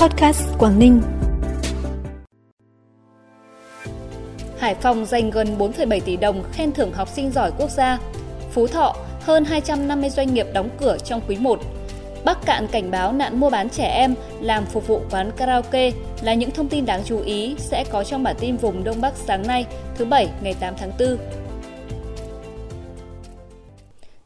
Podcast Quảng Ninh. Hải Phòng dành gần 4,7 tỷ đồng khen thưởng học sinh giỏi quốc gia. Phú Thọ hơn 250 doanh nghiệp đóng cửa trong quý 1. Bắc Cạn cảnh báo nạn mua bán trẻ em làm phục vụ quán karaoke là những thông tin đáng chú ý sẽ có trong bản tin vùng Đông Bắc sáng nay, thứ Bảy ngày 8 tháng 4.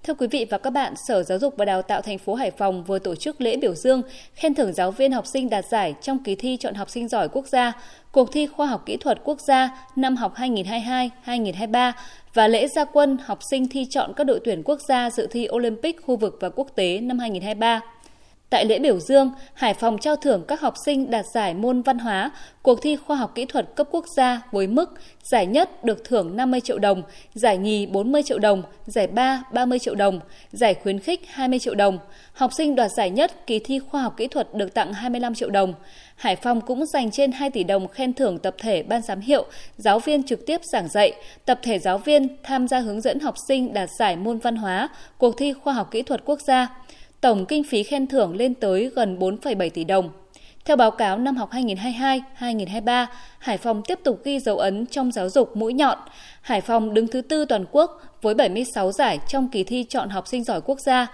Thưa quý vị và các bạn, Sở Giáo dục và Đào tạo thành phố Hải Phòng vừa tổ chức lễ biểu dương khen thưởng giáo viên học sinh đạt giải trong kỳ thi chọn học sinh giỏi quốc gia, cuộc thi khoa học kỹ thuật quốc gia năm học 2022-2023 và lễ gia quân học sinh thi chọn các đội tuyển quốc gia dự thi Olympic khu vực và quốc tế năm 2023. Tại lễ biểu dương, Hải Phòng trao thưởng các học sinh đạt giải môn văn hóa, cuộc thi khoa học kỹ thuật cấp quốc gia với mức giải nhất được thưởng 50 triệu đồng, giải nhì 40 triệu đồng, giải ba 30 triệu đồng, giải khuyến khích 20 triệu đồng. Học sinh đoạt giải nhất kỳ thi khoa học kỹ thuật được tặng 25 triệu đồng. Hải Phòng cũng dành trên 2 tỷ đồng khen thưởng tập thể ban giám hiệu, giáo viên trực tiếp giảng dạy, tập thể giáo viên tham gia hướng dẫn học sinh đạt giải môn văn hóa, cuộc thi khoa học kỹ thuật quốc gia tổng kinh phí khen thưởng lên tới gần 4,7 tỷ đồng. Theo báo cáo năm học 2022-2023, Hải Phòng tiếp tục ghi dấu ấn trong giáo dục mũi nhọn. Hải Phòng đứng thứ tư toàn quốc với 76 giải trong kỳ thi chọn học sinh giỏi quốc gia.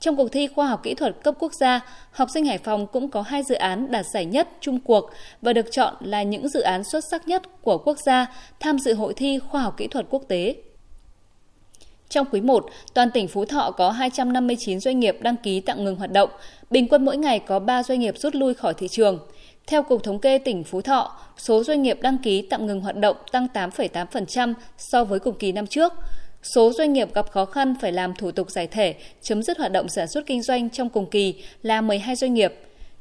Trong cuộc thi khoa học kỹ thuật cấp quốc gia, học sinh Hải Phòng cũng có hai dự án đạt giải nhất chung cuộc và được chọn là những dự án xuất sắc nhất của quốc gia tham dự hội thi khoa học kỹ thuật quốc tế. Trong quý 1, toàn tỉnh Phú Thọ có 259 doanh nghiệp đăng ký tạm ngừng hoạt động, bình quân mỗi ngày có 3 doanh nghiệp rút lui khỏi thị trường. Theo Cục Thống kê tỉnh Phú Thọ, số doanh nghiệp đăng ký tạm ngừng hoạt động tăng 8,8% so với cùng kỳ năm trước. Số doanh nghiệp gặp khó khăn phải làm thủ tục giải thể, chấm dứt hoạt động sản xuất kinh doanh trong cùng kỳ là 12 doanh nghiệp.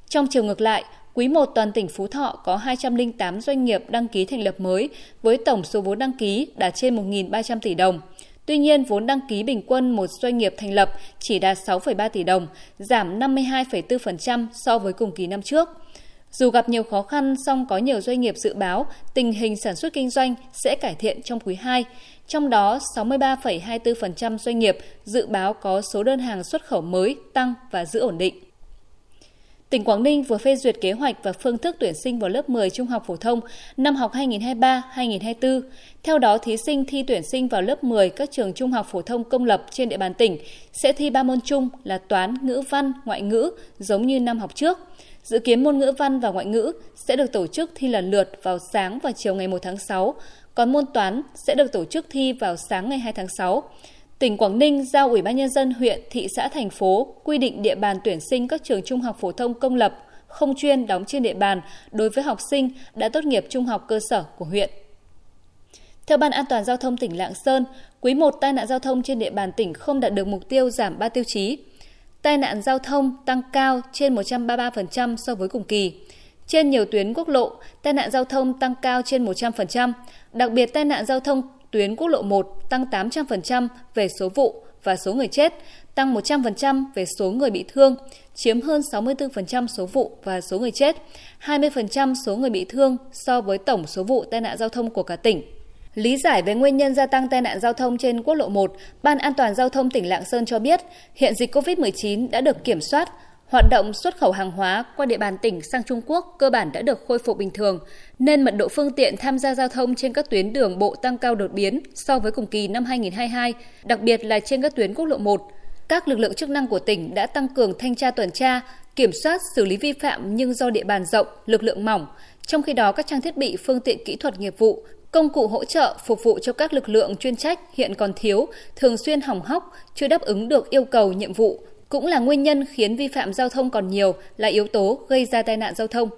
Trong chiều ngược lại, Quý 1 toàn tỉnh Phú Thọ có 208 doanh nghiệp đăng ký thành lập mới với tổng số vốn đăng ký đạt trên 1.300 tỷ đồng. Tuy nhiên, vốn đăng ký bình quân một doanh nghiệp thành lập chỉ đạt 6,3 tỷ đồng, giảm 52,4% so với cùng kỳ năm trước. Dù gặp nhiều khó khăn, song có nhiều doanh nghiệp dự báo tình hình sản xuất kinh doanh sẽ cải thiện trong quý 2. Trong đó, 63,24% doanh nghiệp dự báo có số đơn hàng xuất khẩu mới tăng và giữ ổn định. Tỉnh Quảng Ninh vừa phê duyệt kế hoạch và phương thức tuyển sinh vào lớp 10 trung học phổ thông năm học 2023-2024. Theo đó, thí sinh thi tuyển sinh vào lớp 10 các trường trung học phổ thông công lập trên địa bàn tỉnh sẽ thi ba môn chung là toán, ngữ văn, ngoại ngữ giống như năm học trước. Dự kiến môn ngữ văn và ngoại ngữ sẽ được tổ chức thi lần lượt vào sáng và chiều ngày 1 tháng 6, còn môn toán sẽ được tổ chức thi vào sáng ngày 2 tháng 6. Tỉnh Quảng Ninh giao Ủy ban nhân dân huyện, thị xã, thành phố quy định địa bàn tuyển sinh các trường trung học phổ thông công lập không chuyên đóng trên địa bàn đối với học sinh đã tốt nghiệp trung học cơ sở của huyện. Theo Ban An toàn giao thông tỉnh Lạng Sơn, quý 1 tai nạn giao thông trên địa bàn tỉnh không đạt được mục tiêu giảm 3 tiêu chí. Tai nạn giao thông tăng cao trên 133% so với cùng kỳ. Trên nhiều tuyến quốc lộ, tai nạn giao thông tăng cao trên 100%, đặc biệt tai nạn giao thông tuyến quốc lộ 1 tăng 800% về số vụ và số người chết, tăng 100% về số người bị thương, chiếm hơn 64% số vụ và số người chết, 20% số người bị thương so với tổng số vụ tai nạn giao thông của cả tỉnh. Lý giải về nguyên nhân gia tăng tai nạn giao thông trên quốc lộ 1, Ban An toàn giao thông tỉnh Lạng Sơn cho biết, hiện dịch COVID-19 đã được kiểm soát, Hoạt động xuất khẩu hàng hóa qua địa bàn tỉnh sang Trung Quốc cơ bản đã được khôi phục bình thường, nên mật độ phương tiện tham gia giao thông trên các tuyến đường bộ tăng cao đột biến so với cùng kỳ năm 2022, đặc biệt là trên các tuyến quốc lộ 1. Các lực lượng chức năng của tỉnh đã tăng cường thanh tra tuần tra, kiểm soát xử lý vi phạm nhưng do địa bàn rộng, lực lượng mỏng. Trong khi đó, các trang thiết bị phương tiện kỹ thuật nghiệp vụ, công cụ hỗ trợ phục vụ cho các lực lượng chuyên trách hiện còn thiếu, thường xuyên hỏng hóc, chưa đáp ứng được yêu cầu nhiệm vụ cũng là nguyên nhân khiến vi phạm giao thông còn nhiều là yếu tố gây ra tai nạn giao thông.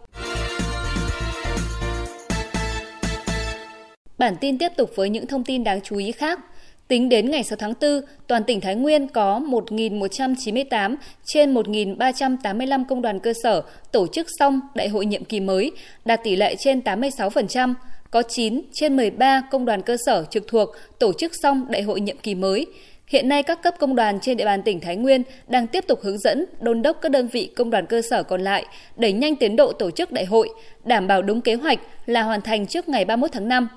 Bản tin tiếp tục với những thông tin đáng chú ý khác. Tính đến ngày 6 tháng 4, toàn tỉnh Thái Nguyên có 1.198 trên 1.385 công đoàn cơ sở tổ chức xong đại hội nhiệm kỳ mới, đạt tỷ lệ trên 86%, có 9 trên 13 công đoàn cơ sở trực thuộc tổ chức xong đại hội nhiệm kỳ mới. Hiện nay các cấp công đoàn trên địa bàn tỉnh Thái Nguyên đang tiếp tục hướng dẫn, đôn đốc các đơn vị công đoàn cơ sở còn lại đẩy nhanh tiến độ tổ chức đại hội, đảm bảo đúng kế hoạch là hoàn thành trước ngày 31 tháng 5.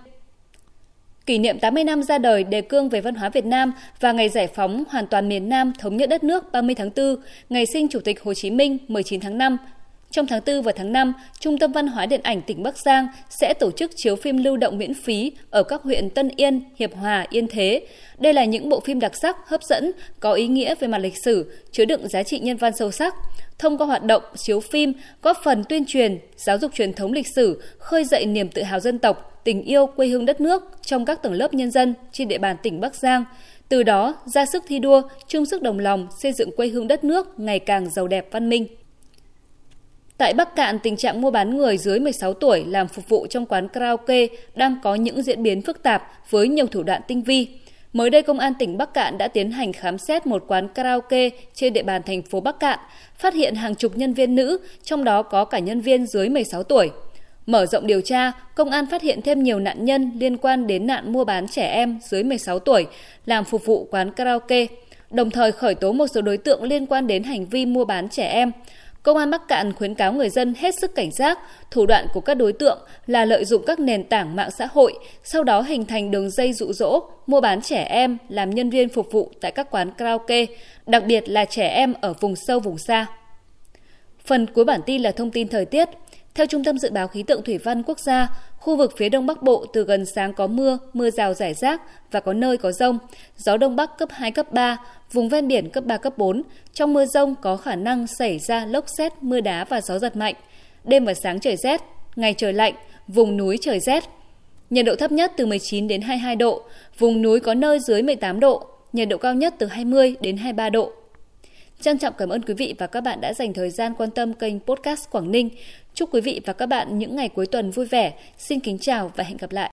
Kỷ niệm 80 năm ra đời đề cương về văn hóa Việt Nam và ngày giải phóng hoàn toàn miền Nam thống nhất đất nước 30 tháng 4, ngày sinh Chủ tịch Hồ Chí Minh 19 tháng 5. Trong tháng 4 và tháng 5, Trung tâm Văn hóa Điện ảnh tỉnh Bắc Giang sẽ tổ chức chiếu phim lưu động miễn phí ở các huyện Tân Yên, Hiệp Hòa, Yên Thế. Đây là những bộ phim đặc sắc, hấp dẫn, có ý nghĩa về mặt lịch sử, chứa đựng giá trị nhân văn sâu sắc. Thông qua hoạt động chiếu phim, góp phần tuyên truyền, giáo dục truyền thống lịch sử, khơi dậy niềm tự hào dân tộc, tình yêu quê hương đất nước trong các tầng lớp nhân dân trên địa bàn tỉnh Bắc Giang. Từ đó, ra sức thi đua, chung sức đồng lòng xây dựng quê hương đất nước ngày càng giàu đẹp văn minh. Tại Bắc Cạn, tình trạng mua bán người dưới 16 tuổi làm phục vụ trong quán karaoke đang có những diễn biến phức tạp với nhiều thủ đoạn tinh vi. Mới đây, Công an tỉnh Bắc Cạn đã tiến hành khám xét một quán karaoke trên địa bàn thành phố Bắc Cạn, phát hiện hàng chục nhân viên nữ, trong đó có cả nhân viên dưới 16 tuổi. Mở rộng điều tra, công an phát hiện thêm nhiều nạn nhân liên quan đến nạn mua bán trẻ em dưới 16 tuổi làm phục vụ quán karaoke, đồng thời khởi tố một số đối tượng liên quan đến hành vi mua bán trẻ em. Công an Bắc Cạn khuyến cáo người dân hết sức cảnh giác, thủ đoạn của các đối tượng là lợi dụng các nền tảng mạng xã hội, sau đó hình thành đường dây dụ dỗ, mua bán trẻ em làm nhân viên phục vụ tại các quán karaoke, đặc biệt là trẻ em ở vùng sâu vùng xa. Phần cuối bản tin là thông tin thời tiết. Theo Trung tâm Dự báo Khí tượng Thủy văn Quốc gia, khu vực phía Đông Bắc Bộ từ gần sáng có mưa, mưa rào rải rác và có nơi có rông. Gió Đông Bắc cấp 2, cấp 3, vùng ven biển cấp 3, cấp 4. Trong mưa rông có khả năng xảy ra lốc xét, mưa đá và gió giật mạnh. Đêm và sáng trời rét, ngày trời lạnh, vùng núi trời rét. Nhiệt độ thấp nhất từ 19 đến 22 độ, vùng núi có nơi dưới 18 độ, nhiệt độ cao nhất từ 20 đến 23 độ. Trân trọng cảm ơn quý vị và các bạn đã dành thời gian quan tâm kênh Podcast Quảng Ninh. Chúc quý vị và các bạn những ngày cuối tuần vui vẻ. Xin kính chào và hẹn gặp lại.